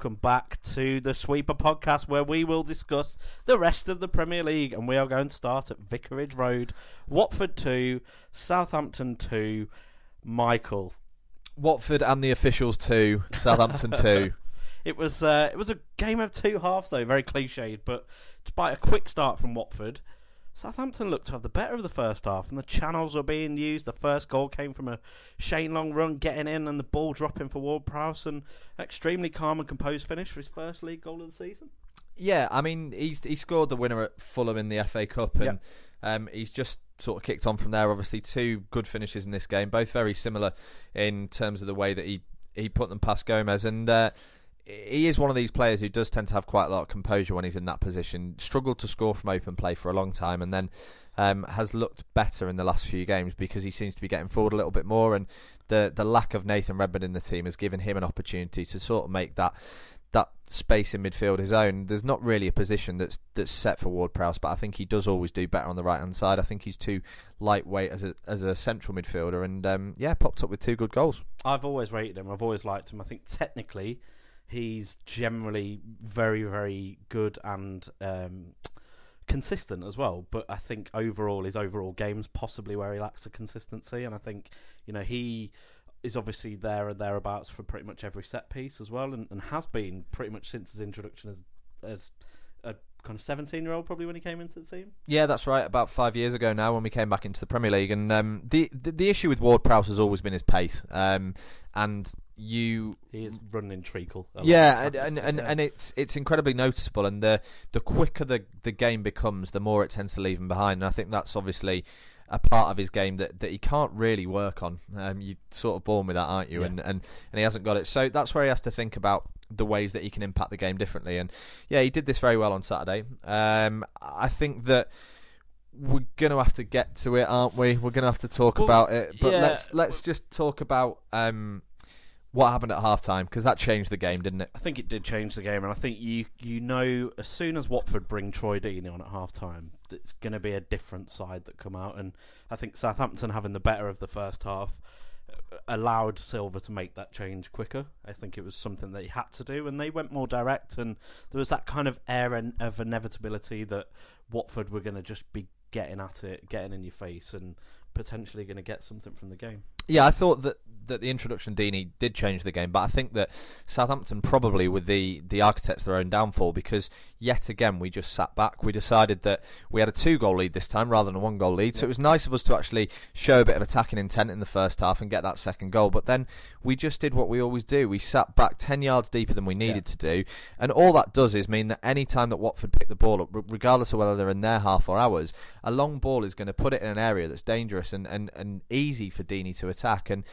Welcome back to the Sweeper podcast, where we will discuss the rest of the Premier League, and we are going to start at Vicarage Road, Watford two, Southampton two, Michael. Watford and the officials two, Southampton two. [laughs] [laughs] It was uh, it was a game of two halves though, very cliched, but despite a quick start from Watford, Southampton looked to have the better of the first half, and the channels were being used. The first goal came from a Shane Long run getting in, and the ball dropping for Ward Prowse, and extremely calm and composed finish for his first league goal of the season. Yeah, I mean, he's he scored the winner at Fulham in the FA Cup, and yep. um, he's just sort of kicked on from there. Obviously, two good finishes in this game, both very similar in terms of the way that he he put them past Gomes, and. Uh, he is one of these players who does tend to have quite a lot of composure when he's in that position. Struggled to score from open play for a long time, and then um, has looked better in the last few games because he seems to be getting forward a little bit more. And the the lack of Nathan Redmond in the team has given him an opportunity to sort of make that that space in midfield his own. There's not really a position that's that's set for Ward Prowse, but I think he does always do better on the right hand side. I think he's too lightweight as a as a central midfielder, and um, yeah, popped up with two good goals. I've always rated him. I've always liked him. I think technically he's generally very, very good and um, consistent as well. But I think overall, his overall game's possibly where he lacks the consistency. And I think, you know, he is obviously there and thereabouts for pretty much every set piece as well, and, and has been pretty much since his introduction as as a kind of 17 year old probably when he came into the team. Yeah, that's right. About five years ago now, when we came back into the Premier League, and um, the, the, the issue with Ward Prowse has always been his pace, um, and you He is running treacle. yeah, and, and, and, and it's it's incredibly noticeable, and the the quicker the the game becomes, the more it tends to leave him behind. And I think that's obviously a part of his game that, that he can't really work on. Um, you sort of born with that, aren't you? Yeah. And, and and he hasn't got it. So that's where he has to think about the ways that he can impact the game differently. And yeah, he did this very well on Saturday. Um, I think that we're going to have to get to it, aren't we? We're going to have to talk Well, about it. But yeah, let's let's just talk about um, what happened at half time because that changed the game, didn't it? I think it did change the game, and I think you you know as soon as Watford bring Troy Deeney on at half time, it's going to be a different side that come out, and I think Southampton having the better of the first half uh, allowed Silva to make that change quicker. I think it was something that he had to do, and they went more direct, and there was that kind of air of inevitability that Watford were going to just be getting at it, getting in your face, and potentially going to get something from the game. Yeah, I thought that, that the introduction Deeney did change the game, but I think that Southampton probably were the, the architects of their own downfall because yet again we just sat back. We decided that we had a two goal lead this time rather than a one goal lead, so it was nice of us to actually show a bit of attacking intent in the first half and get that second goal. But then we just did what we always do. We sat back 10 yards deeper than we needed to do, and all that does is mean that any time that Watford pick the ball up, regardless of whether they're in their half or ours, a long ball is going to put it in an area that's dangerous and, and, and easy for Deeney to attack. And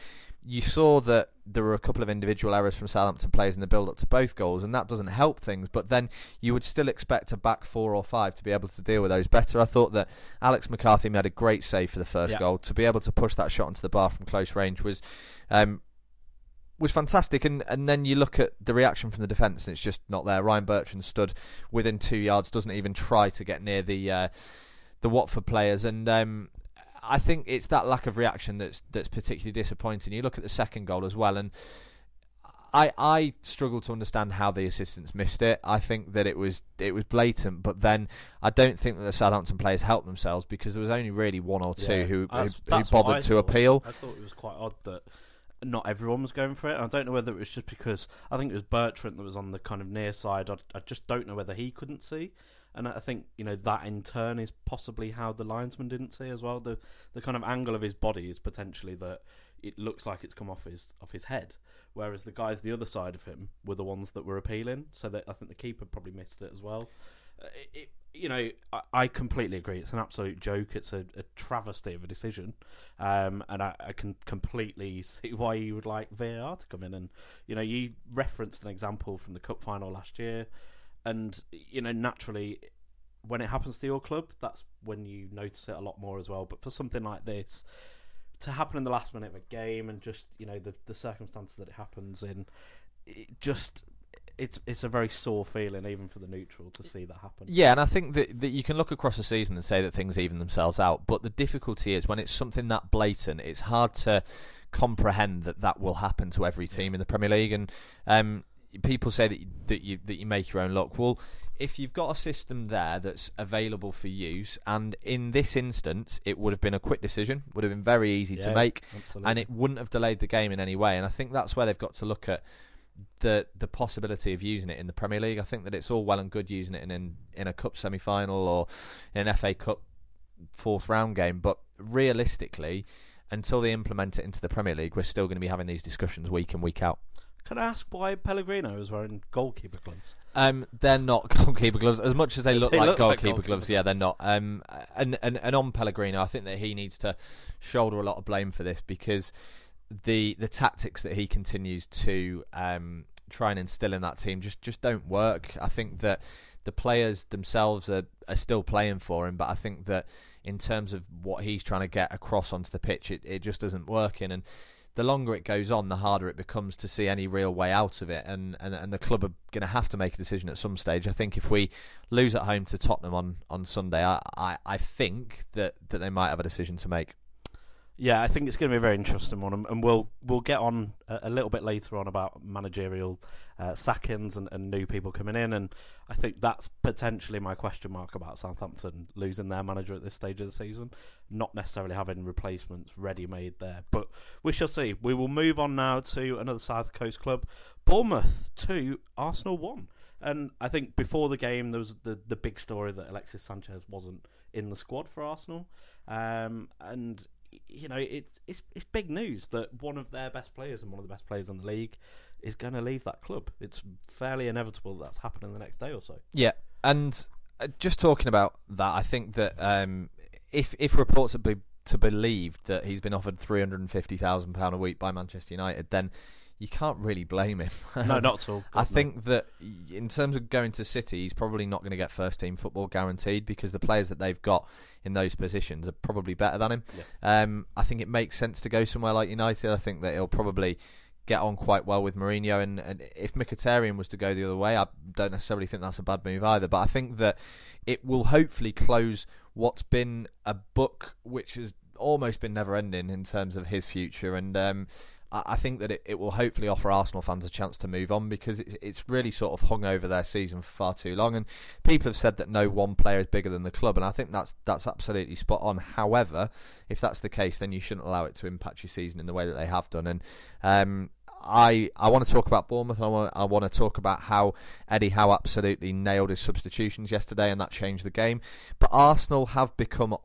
you saw that there were a couple of individual errors from Southampton players in the build up to both goals, and that doesn't help things. But then you would still expect a back four or five to be able to deal with those better. I thought that Alex McCarthy made a great save for the first Yeah. goal. To be able to push that shot into the bar from close range was. Um, was fantastic, and, and then you look at the reaction from the defence, and it's just not there. Ryan Bertrand stood within two yards, doesn't even try to get near the uh, the Watford players, and um, I think it's that lack of reaction that's that's particularly disappointing. You look at the second goal as well, and I I struggle to understand how the assistants missed it. I think that it was it was blatant, but then I don't think that the Southampton players helped themselves because there was only really one or two Yeah, who, who, that's- who that's I bothered to appeal. I thought it was quite odd that not everyone was going for it. And I don't know whether it was just because I think it was Bertrand that was on the kind of near side. I, I just don't know whether he couldn't see. And I think you know that in turn is possibly how the linesman didn't see as well. The the kind of angle of his body is potentially that it looks like it's come off his off his head, whereas the guys the other side of him were the ones that were appealing. So that I think the keeper probably missed it as well. Uh, it, it, you know, I, I completely agree. It's an absolute joke. It's a, a travesty of a decision, um, and I, I can completely [laughs] see why you would like VAR to come in. And you know, you referenced an example from the cup final last year, and you know, naturally, when it happens to your club, that's when you notice it a lot more as well. But for something like this to happen in the last minute of a game, and just you know the the circumstances that it happens in, it just it's it's a very sore feeling even for the neutral to see that happen. Yeah, and I think that, that you can look across the season and say that things even themselves out, but the difficulty is when it's something that blatant, it's hard to comprehend that that will happen to every team in the Premier League. And um, people say that you, that you that you make your own lock. Well, if you've got a system there that's available for use, and in this instance, it would have been a quick decision, would have been very easy to make, absolutely. and it wouldn't have delayed the game in any way. And I think that's where they've got to look at the the possibility of using it in the Premier League. I think that it's all well and good using it in in, in a cup semi final or in an FA Cup fourth round game, but realistically, until they implement it into the Premier League, we're still going to be having these discussions week in week out. Can I ask why Pellegrino is wearing goalkeeper gloves? Um, they're not [laughs] goalkeeper gloves as much as they look They like look like goalkeeper goalkeeper gloves. Yeah, they're not. Um, and, and and on Pellegrino, I think that he needs to shoulder a lot of blame for this because the the tactics that he continues to um, try and instill in that team just just don't work. I think that the players themselves are, are still playing for him, but I think that in terms of what he's trying to get across onto the pitch, it, it just isn't working. And the longer it goes on, the harder it becomes to see any real way out of it. And, and, and the club are going to have to make a decision at some stage. I think if we lose at home to Tottenham on, on Sunday, I, I, I think that, that they might have a decision to make. Yeah, I think it's going to be a very interesting one, and, we'll we'll get on a, a little bit later on about managerial uh, sackings and, and new people coming in, and I think that's potentially my question mark about Southampton losing their manager at this stage of the season, not necessarily having replacements ready made there, but we shall see. We will move on now to another South Coast club, Bournemouth two, Arsenal one. And I think before the game, there was the, the big story that Alexis Sanchez wasn't in the squad for Arsenal. Um, and you know, it's it's it's big news that one of their best players and one of the best players in the league is going to leave that club. It's fairly inevitable that that's happening the next day or so. Yeah, and uh, just talking about that, I think that um, if if reports are be, to believe that he's been offered three hundred and fifty thousand pound a week by Manchester United, then you can't really blame him. [laughs] No, not at all. I God, no. think that in terms of going to City, he's probably not going to get first team football guaranteed because the players that they've got in those positions are probably better than him. Um, I think it makes sense to go somewhere like United. I think that he'll probably get on quite well with Mourinho, and, and if Mkhitaryan was to go the other way, I don't necessarily think that's a bad move either. But I think that it will hopefully close what's been a book which has almost been never ending in terms of his future, and um, I think that it, it will hopefully offer Arsenal fans a chance to move on because it's, it's really sort of hung over their season for far too long. And people have said that no one player is bigger than the club, and I think that's that's absolutely spot on. However, if that's the case, then you shouldn't allow it to impact your season in the way that they have done. And um, I I want to talk about Bournemouth. I want I want to talk about how Eddie Howe absolutely nailed his substitutions yesterday, and that changed the game. But Arsenal have become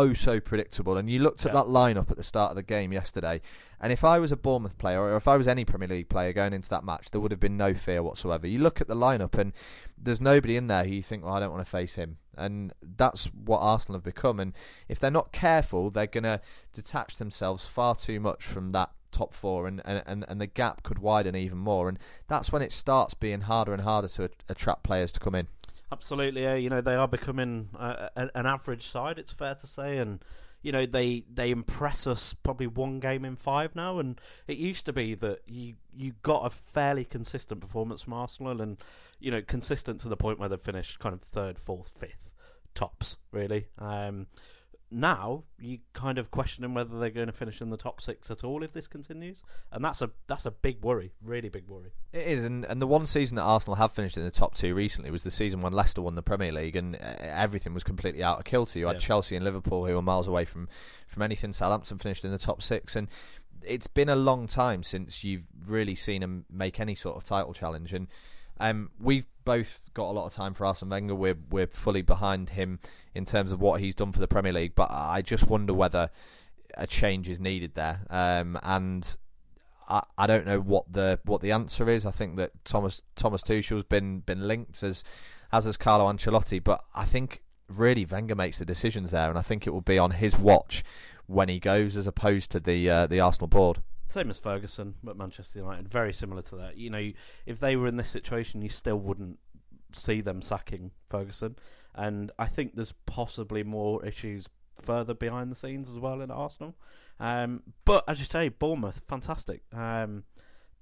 oh so predictable. And you looked at Yeah. that lineup at the start of the game yesterday, and if I was a Bournemouth player or if I was any Premier League player going into that match, there would have been no fear whatsoever. You look at the lineup, and there's nobody in there who you think, well, I don't want to face him. And that's what Arsenal have become. And if they're not careful, they're going to detach themselves far too much from that top four, and, and, and, and the gap could widen even more. And that's when it starts being harder and harder to attract players to come in. Absolutely, yeah. You know they are becoming uh, an average side. It's fair to say, and you know they they impress us probably one game in five now. And it used to be that you you got a fairly consistent performance from Arsenal, and you know consistent to the point where they finished kind of third, fourth, fifth, tops really. Um, now you kind of questioning whether they're going to finish in the top six at all if this continues, and that's a that's a big worry, really big worry. It is, and, and the one season that Arsenal have finished in the top two recently was the season when Leicester won the Premier League, and uh, everything was completely out of kilter. You had Yeah. Chelsea and Liverpool, who were miles away from, from anything. Southampton finished in the top six, and it's been a long time since you've really seen them make any sort of title challenge. And um, we've both got a lot of time for Arsene Wenger. We're we're fully behind him in terms of what he's done for the Premier League, but I just wonder whether a change is needed there. Um, and I, I don't know what the what the answer is. I think that Thomas Thomas Tuchel's been been linked as as has Carlo Ancelotti, but I think really Wenger makes the decisions there, and I think it will be on his watch when he goes, as opposed to the uh, the Arsenal board. Same as Ferguson at Manchester United, very similar to that. You know, if they were in this situation, you still wouldn't see them sacking Ferguson. And I think there's possibly more issues further behind the scenes as well in Arsenal. Um, but as you say, Bournemouth, fantastic. Um,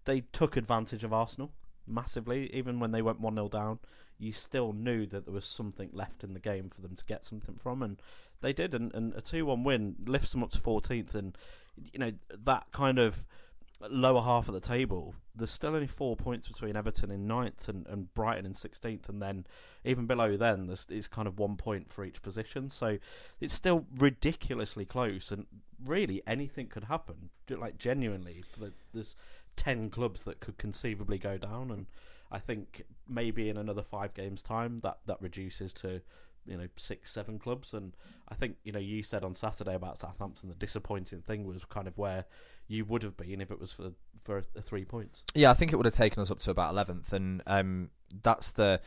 they took advantage of Arsenal massively, even when they went 1 0 down. You still knew that there was something left in the game for them to get something from, and they did. And, and a 2 1 win lifts them up to 14th. And, you know, that kind of lower half of the table, there's still only four points between Everton in ninth and, and Brighton in 16th, and then even below then, there's it's kind of one point for each position. So it's still ridiculously close, and really anything could happen. Like genuinely, there's ten clubs that could conceivably go down, and I think maybe in another five games' time that that reduces to you know six seven clubs and i think you know you said on saturday about southampton the disappointing thing was kind of where you would have been if it was for for a three points Yeah, I think it would have taken us up to about eleventh, and um, that's the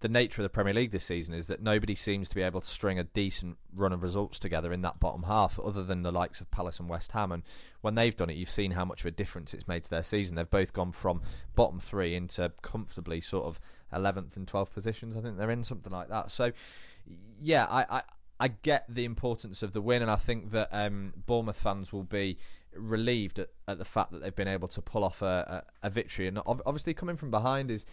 the nature of the Premier League this season is that nobody seems to be able to string a decent run of results together in that bottom half, other than the likes of Palace and West Ham. And when they've done it, you've seen how much of a difference it's made to their season. They've both gone from bottom three into comfortably sort of eleventh and twelfth positions. I think they're in something like that. So, yeah, I. I I get the importance of the win, and I think that um, Bournemouth fans will be relieved at, at the fact that they've been able to pull off a, a, a victory. And obviously, coming from behind is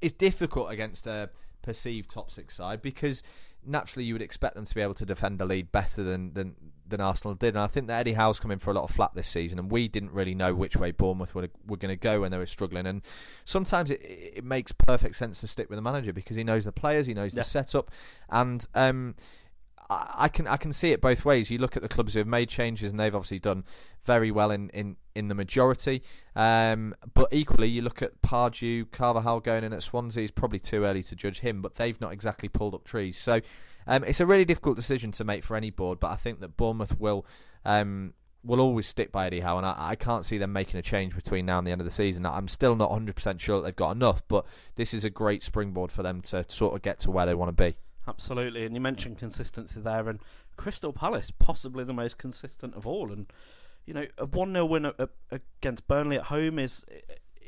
is difficult against a perceived top six side because naturally you would expect them to be able to defend the lead better than than, than Arsenal did. And I think that Eddie Howe's come in for a lot of flat this season, and we didn't really know which way Bournemouth were, were going to go when they were struggling. And sometimes it, it makes perfect sense to stick with the manager because he knows the players, he knows Yeah. the setup, and um, I I can I can see it both ways. You look at the clubs who have made changes, and they've obviously done very well in, in, in the majority. Um, but equally, you look at Pardew, Carvalhal going in at Swansea. It's probably too early to judge him, but they've not exactly pulled up trees. So um, it's a really difficult decision to make for any board, but I think that Bournemouth will. Um, will always stick by Eddie Howe, and I, I, can't see them making a change between now and the end of the season. I'm still not 100% sure that they've got enough, but this is a great springboard for them to sort of get to where they want to be. Absolutely, and you mentioned consistency there, and Crystal Palace possibly the most consistent of all, and you know a one 0 win against Burnley at home is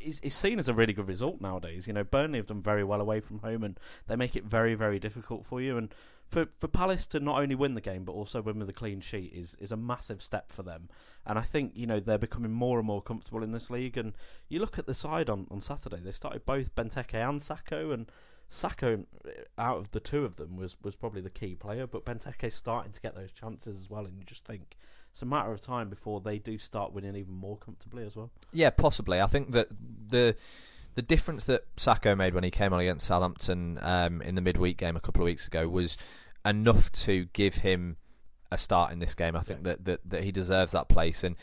is, is seen as a really good result nowadays. You know, Burnley have done very well away from home, and they make it very, very difficult for you. And for for Palace to not only win the game but also win with a clean sheet is is a massive step for them. And I think you know they're becoming more and more comfortable in this league. And you look at the side on on Saturday; they started both Benteke and Sakho, and Sakho, out of the two of them, was was probably the key player. But Benteke's starting to get those chances as well, and you just think it's a matter of time before they do start winning even more comfortably as well. Yeah, possibly. I think that the the difference that Sakho made when he came on against Southampton um, in the midweek game a couple of weeks ago was enough to give him a start in this game. I think yeah. that, that that he deserves that place, and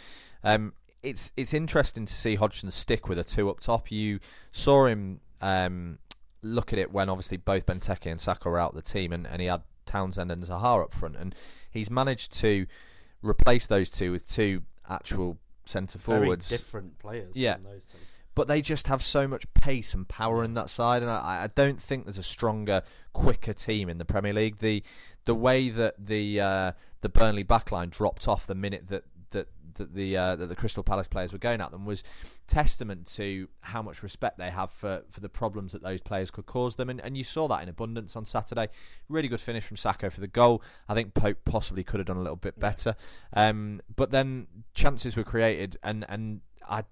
um, it's it's interesting to see Hodgson stick with a two up top. You saw him um, look at it when obviously both Benteke and Sakho were out of the team, and, and he had Townsend and Zaha up front, and he's managed to replace those two with two actual centre forwards. Very different players. Yeah. But they just have so much pace and power in that side, and I, I don't think there's a stronger, quicker team in the Premier League. The the way that the uh, the Burnley backline dropped off the minute that that that the uh, that the Crystal Palace players were going at them was testament to how much respect they have for, for the problems that those players could cause them, and, and you saw that in abundance on Saturday. Really good finish from Sakho for the goal. I think Pope possibly could have done a little bit better, um, but then chances were created, and and I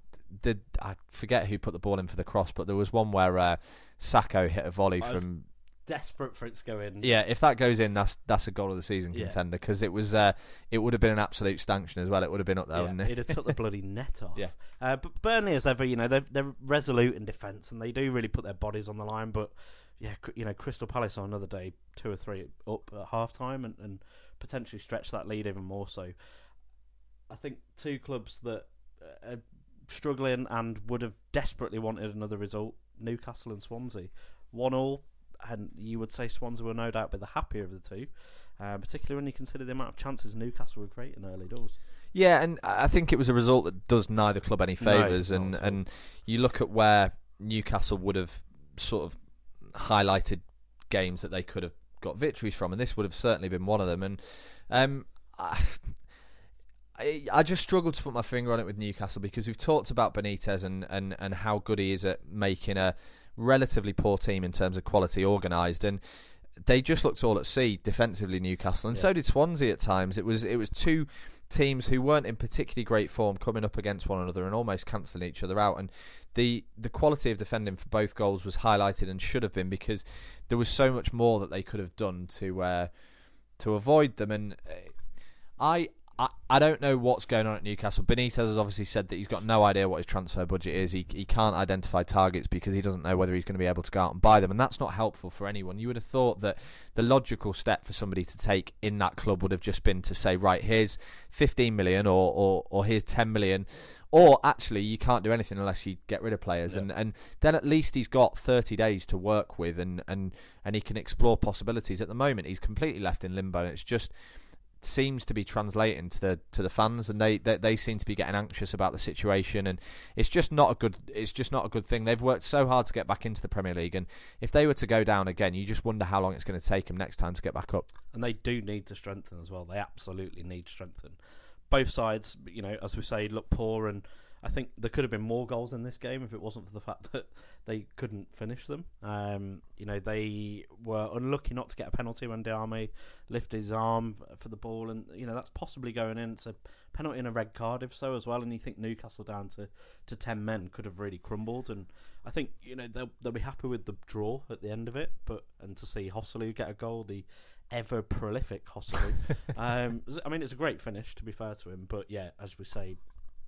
did I forget who put the ball in for the cross, but there was one where uh, Sakho hit a volley from desperate for it to go in. Yeah, if that goes in, that's that's a goal of the season contender because it was uh, it would have been an absolute stanchion as well. It would have been up there, yeah, wouldn't it? It'd have took the bloody net [laughs] off. Yeah. Uh, but Burnley, as ever, you know, they're they're resolute in defence and they do really put their bodies on the line. But yeah, you know, Crystal Palace on another day, two or three up at half time and, and potentially stretch that lead even more. So I think two clubs that are struggling and would have desperately wanted another result: Newcastle and Swansea. One all and you would say Swansea will no doubt be the happier of the two, uh, particularly when you consider the amount of chances Newcastle were creating early doors. Yeah, and I think it was a result that does neither club any favours, no, and and you look at where Newcastle would have sort of highlighted games that they could have got victories from, and this would have certainly been one of them. And um, I, I just struggle to put my finger on it with Newcastle because we've talked about Benitez and, and, and how good he is at making a relatively poor team in terms of quality organised, and they just looked all at sea defensively. Newcastle, and yeah. so did Swansea at times. It was it was two teams who weren't in particularly great form coming up against one another and almost cancelling each other out. And the the quality of defending for both goals was highlighted and should have been because there was so much more that they could have done to uh, to avoid them. And uh, I I, I don't know what's going on at Newcastle. Benitez has obviously said that he's got no idea what his transfer budget is. He he can't identify targets because he doesn't know whether he's going to be able to go out and buy them, and that's not helpful for anyone. You would have thought that the logical step for somebody to take in that club would have just been to say, right, here's 15 million or or, or here's 10 million. Or actually, you can't do anything unless you get rid of players, yeah. and, and then at least he's got 30 days to work with, and, and, and he can explore possibilities. At the moment, he's completely left in limbo, and it's just seems to be translating to the to the fans, and they, they, they seem to be getting anxious about the situation, and it's just not a good it's just not a good thing. They've worked so hard to get back into the Premier League, and if they were to go down again, you just wonder how long it's going to take them next time to get back up. And they do need to strengthen as well. They absolutely need strengthen. Both sides, you know, as we say, look poor and I think there could have been more goals in this game if it wasn't for the fact that they couldn't finish them. Um, you know, they were unlucky not to get a penalty when Diame lifted his arm for the ball, and you know that's possibly going in. It's a penalty and a red card if so as well. And you think Newcastle down to, to ten men could have really crumbled. And I think you know they'll they'll be happy with the draw at the end of it, but and to see Joselu get a goal, the ever prolific Joselu. [laughs] um, I mean, it's a great finish to be fair to him, but yeah, as we say,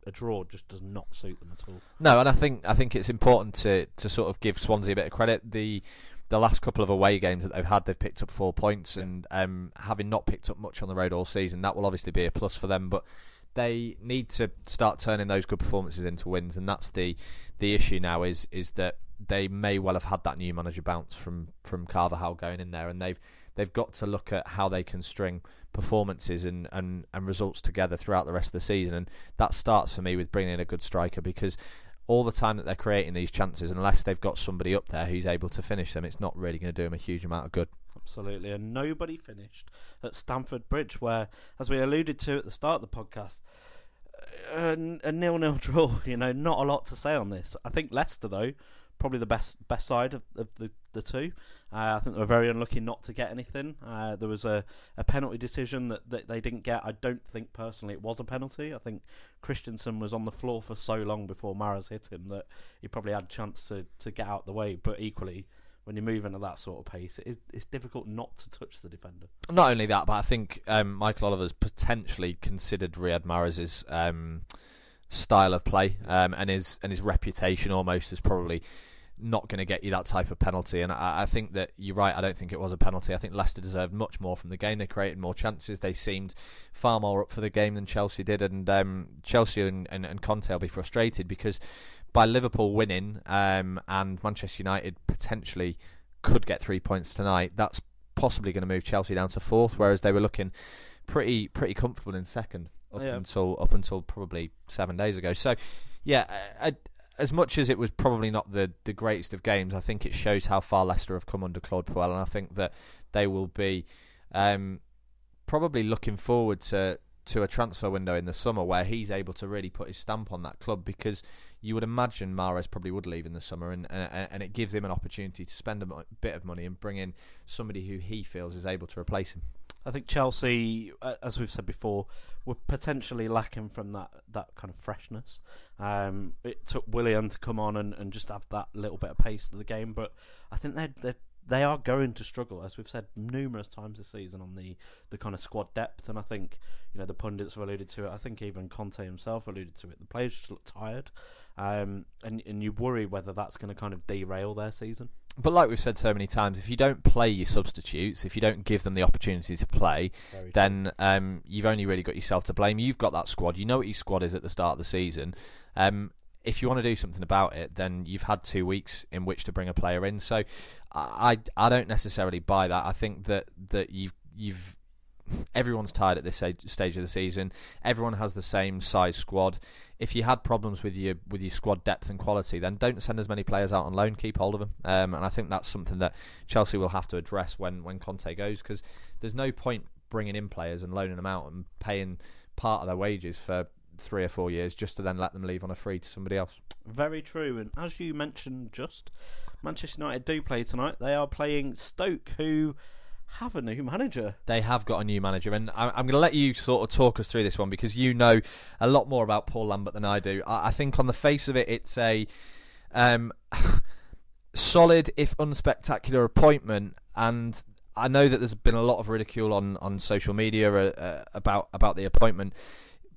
a draw just does not suit them at all. No, and I think I think it's important to to sort of give Swansea a bit of credit. The the last couple of away games that they've had, they've picked up four points, yeah. and um, having not picked up much on the road all season, that will obviously be a plus for them. But they need to start turning those good performances into wins, and that's the the issue now. Is is that they may well have had that new manager bounce from from Carvalhal going in there, and they've they've got to look at how they can string performances and, and, and results together throughout the rest of the season, and that starts for me with bringing in a good striker because all the time that they're creating these chances, unless they've got somebody up there who's able to finish them, it's not really going to do them a huge amount of good. Absolutely, and nobody finished at Stamford Bridge, where, as we alluded to at the start of the podcast, a, a nil-nil draw. [laughs] You know, not a lot to say on this. I think Leicester, though, probably the best best side of, of the the two. Uh, I think they were very unlucky not to get anything. Uh, there was a, a penalty decision that, that they didn't get. I don't think personally it was a penalty. I think Christensen was on the floor for so long before Mahrez hit him that he probably had a chance to, to get out of the way. But equally, when you're moving at that sort of pace, it is, it's difficult not to touch the defender. Not only that, but I think um, Michael Oliver's potentially considered Riyad Mahrez's um, style of play um, and his and his reputation almost as probably not going to get you that type of penalty. And I, I, think that you're right. I don't think it was a penalty. I think Leicester deserved much more from the game. They created more chances. They seemed far more up for the game than Chelsea did. And um, Chelsea and, and, and Conte will be frustrated because by Liverpool winning um, and Manchester United potentially could get three points tonight, that's possibly going to move Chelsea down to fourth, whereas they were looking pretty pretty comfortable in second up Yeah. until up until probably seven days ago. So, yeah, I, as much as it was probably not the, the greatest of games, I think it shows how far Leicester have come under Claude Puel, and I think that they will be um, probably looking forward to to a transfer window in the summer where he's able to really put his stamp on that club because you would imagine Mahrez probably would leave in the summer and and, and it gives him an opportunity to spend a bit of money and bring in somebody who he feels is able to replace him. I think Chelsea, as we've said before, were potentially lacking from that, that kind of freshness. Um, it took Willian to come on and, and just have that little bit of pace to the game, but I think they're, they're they are going to struggle, as we've said numerous times this season, on the, the kind of squad depth. And I think you know the pundits have alluded to it. I think even Conte himself alluded to it. The players just look tired, um, and and you worry whether that's going to kind of derail their season. But like we've said so many times, if you don't play your substitutes, if you don't give them the opportunity to play, Very then um, you've only really got yourself to blame. You've got that squad. You know what your squad is at the start of the season. Um, if you want to do something about it, then you've had two weeks in which to bring a player in. So I I don't necessarily buy that. I think that that you've you've everyone's tired at this stage, of the season. Everyone has the same size squad. If you had problems with your with your squad depth and quality, then don't send as many players out on loan. Keep hold of them. Um, and I think that's something that Chelsea will have to address when when Conte goes because there's no point bringing in players and loaning them out and paying part of their wages for three or four years just to then let them leave on a free to somebody else. Very true. And as you mentioned, just Manchester United do play tonight. They are playing Stoke, who have a new manager. They have got a new manager, and I- I'm going to let you sort of talk us through this one because you know a lot more about Paul Lambert than I do. I, I think on the face of it, it's a um, [laughs] solid, if unspectacular, appointment, and I know that there's been a lot of ridicule on, on social media uh, uh, about about the appointment.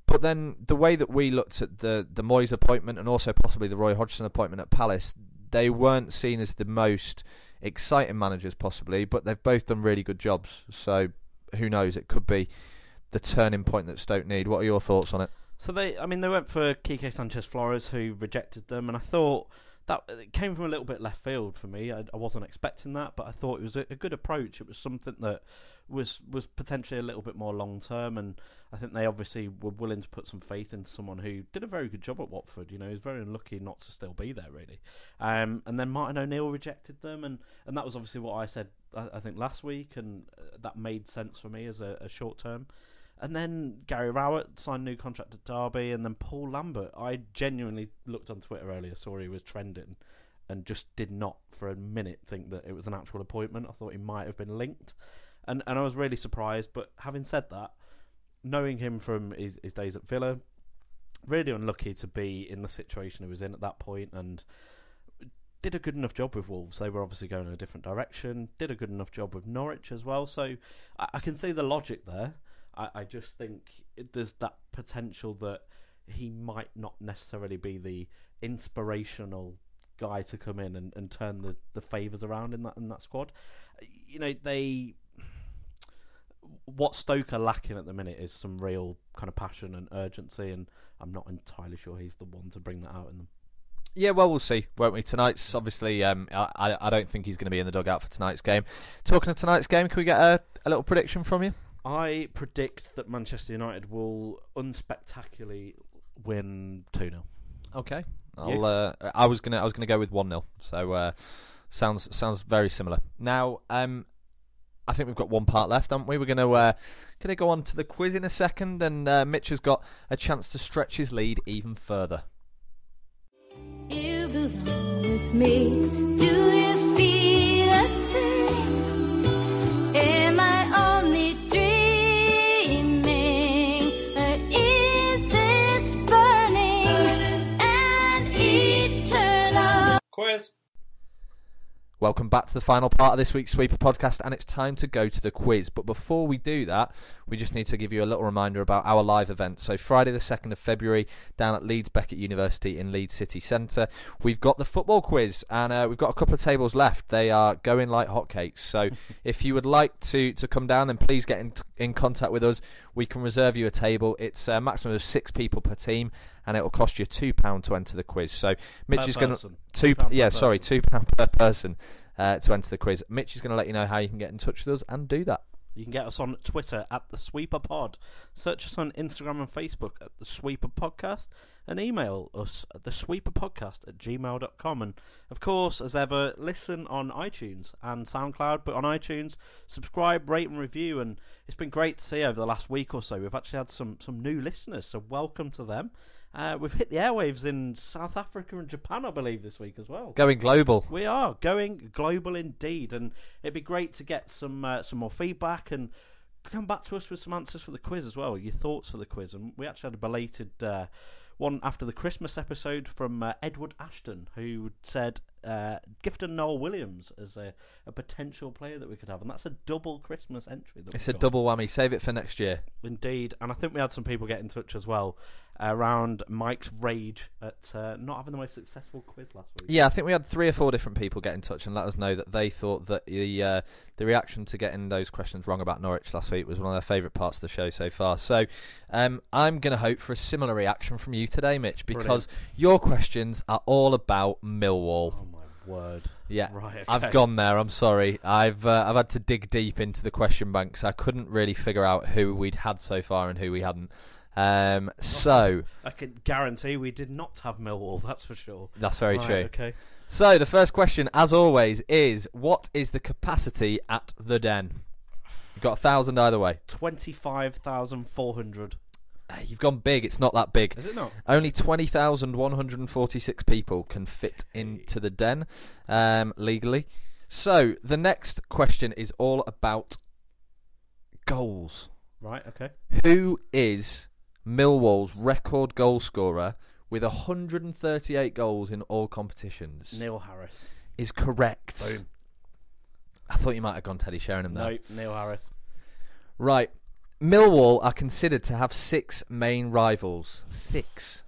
But then the way that we looked at the the Moyes appointment and also possibly the Roy Hodgson appointment at Palace, they weren't seen as the most exciting managers possibly, but they've both done really good jobs. So who knows? It could be the turning point that Stoke need. What are your thoughts on it? So they, I mean, they went for Kike Sanchez Flores, who rejected them, and I thought that it came from a little bit left field for me. I, I wasn't expecting that, but I thought it was a, a good approach. It was something that was was potentially a little bit more long term, and I think they obviously were willing to put some faith into someone who did a very good job at Watford. You know, he's very unlucky not to still be there, really. Um, and then Martin O'Neill rejected them, and, and that was obviously what I said. I, I think last week, and uh, that made sense for me as a, a short term. And then Gary Rowett signed new contract at Derby, and then Paul Lambert. I genuinely looked on Twitter earlier, saw he was trending, and just did not for a minute think that it was an actual appointment. I thought he might have been linked, and and I was really surprised. But having said that, knowing him from his, his days at Villa, really unlucky to be in the situation he was in at that point, and did a good enough job with Wolves. They were obviously going in a different direction. Did a good enough job with Norwich as well. So I, I can see the logic there. I, I just think there's that potential that he might not necessarily be the inspirational guy to come in and, and turn the, the favours around in that in that squad. You know, they what Stoke are lacking at the minute is some real kind of passion and urgency, and I'm not entirely sure he's the one to bring that out in them. Yeah, well, we'll see, won't we? Tonight's obviously. Um, I, I don't think he's going to be in the dugout for tonight's game. Talking of tonight's game, can we get a, a little prediction from you? I predict that Manchester United will unspectacularly win two 0 Okay. I'll, uh, I was gonna I was gonna go with one 0 So uh, sounds sounds very similar. Now, um, I think we've got one part left, haven't we? We're gonna uh, gonna go on to the quiz in a second, and uh, Mitch has got a chance to stretch his lead even further. Welcome back to the final part of this week's Sweeper podcast, and it's time to go to the quiz. But before we do that, we just need to give you a little reminder about our live event. So, Friday, the 2nd of February, down at Leeds Beckett University in Leeds City Centre, we've got the football quiz, and uh, we've got a couple of tables left. They are going like hotcakes. So, [laughs] if you would like to, to come down, then please get in, in contact with us. We can reserve you a table. It's a maximum of six people per team, and it will cost you £2 to enter the quiz. So, Mitch Per is going to. Two, £2 yeah, sorry, two pound per person uh, to enter the quiz. Mitch is going to let you know how you can get in touch with us and do that. You can get us on Twitter at the Sweeper Pod. Search us on Instagram and Facebook at the Sweeper Podcast, and email us at the Sweeper Podcast at gmail.com. And of course, as ever, listen on iTunes and SoundCloud, but on iTunes, subscribe, rate, and review. And it's been great to see over the last week or so. We've actually had some some new listeners, so welcome to them. Uh, we've hit the airwaves in South Africa and Japan, I believe, this week as well. Going global. We are going global indeed, and it'd be great to get some uh, some more feedback and come back to us with some answers for the quiz as well. Your thoughts for the quiz, and we actually had a belated uh, one after the Christmas episode from uh, Edward Ashton, who said uh, Gifton Noel Williams as a, a potential player that we could have, and that's a double Christmas entry. It's a got. double whammy. Save it for next year. Indeed, and I think we had some people get in touch as well around Mike's rage at uh, not having the most successful quiz last week. Yeah, I think we had three or four different people get in touch and let us know that they thought that the uh, the reaction to getting those questions wrong about Norwich last week was one of their favourite parts of the show so far. So um, I'm going to hope for a similar reaction from you today, Mitch, because your questions are all about Millwall. Oh my word! Yeah, Right, I've gone there. I'm sorry. I've uh, I've had to dig deep into the question banks. I couldn't really figure out who we'd had so far and who we hadn't. Um, [laughs] so I can guarantee we did not have Millwall. That's for sure. that's very Right, true. Okay. So the first question, as always, is what is the capacity at the Den? You've got a thousand either way. Twenty-five thousand four hundred. Uh, You've gone big. It's not that big. Is it not? Only 20,146 people can fit into the den um, legally. So the next question is all about goals. Right. Okay. Who is Millwall's record goal scorer with 138 goals in all competitions? Neil Harris. Is correct. Boom. I thought you might have gone Teddy Sheringham there. No, Neil Harris. Right. Millwall are considered to have six main rivals. Six.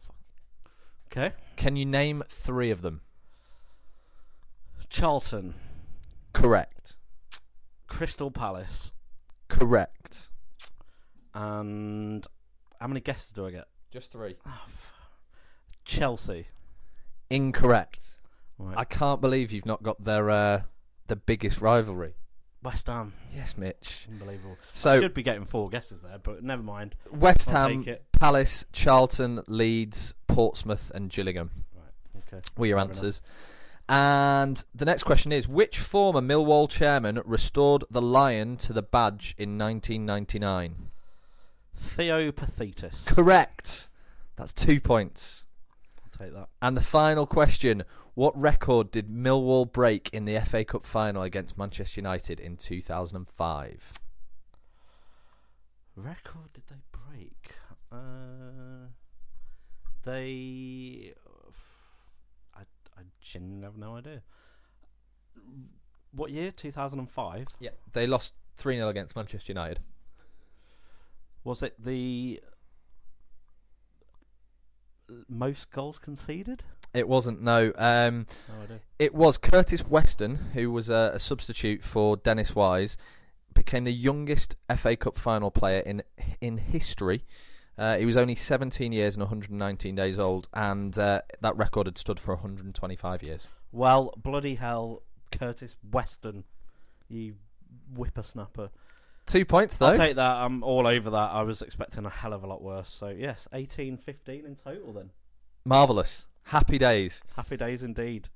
Okay. Can you name three of them? Charlton. Correct. Crystal Palace. Correct. And how many guesses do I get? Just three. Chelsea. Incorrect. Right. I can't believe you've not got their uh, the biggest rivalry. West Ham. Yes, Mitch. Unbelievable. So- I should be getting four guesses there, but never mind. West I'll Ham. Palace, Charlton, Leeds, Portsmouth, and Gillingham Right. Okay. were your Fair enough. answers. And the next question is which former Millwall chairman restored the lion to the badge in 1999? Theo Paphitis. Correct. That's two points. I'll take that. And the final question What record did Millwall break in the FA Cup final against Manchester United in 2005? Record did they break? Uh, they. I, I genuinely have no idea. What year? 2005? Yeah. They lost 3 0 against Manchester United. Was it the most goals conceded? It wasn't, no. Um, No it was Curtis Weston, who was a, a substitute for Dennis Wise, became the youngest FA Cup final player in in history. Uh, he was only 17 years and 119 days old, and uh, that record had stood for 125 years. Well, bloody hell, Curtis Weston, you whippersnapper. Two points though. I'll take that. I'm all over that. I was expecting a hell of a lot worse. So yes, 18, 15 in total then. Marvelous. Happy days. Happy days indeed.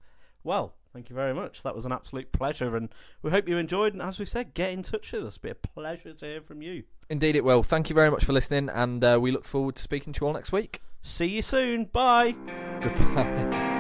Well, thank you very much. That was an absolute pleasure, and we hope you enjoyed. And as we said, get in touch with us. It'll be a pleasure to hear from you. Indeed, it will. Thank you very much for listening, and uh, we look forward to speaking to you all next week. See you soon. Bye. Goodbye. [laughs]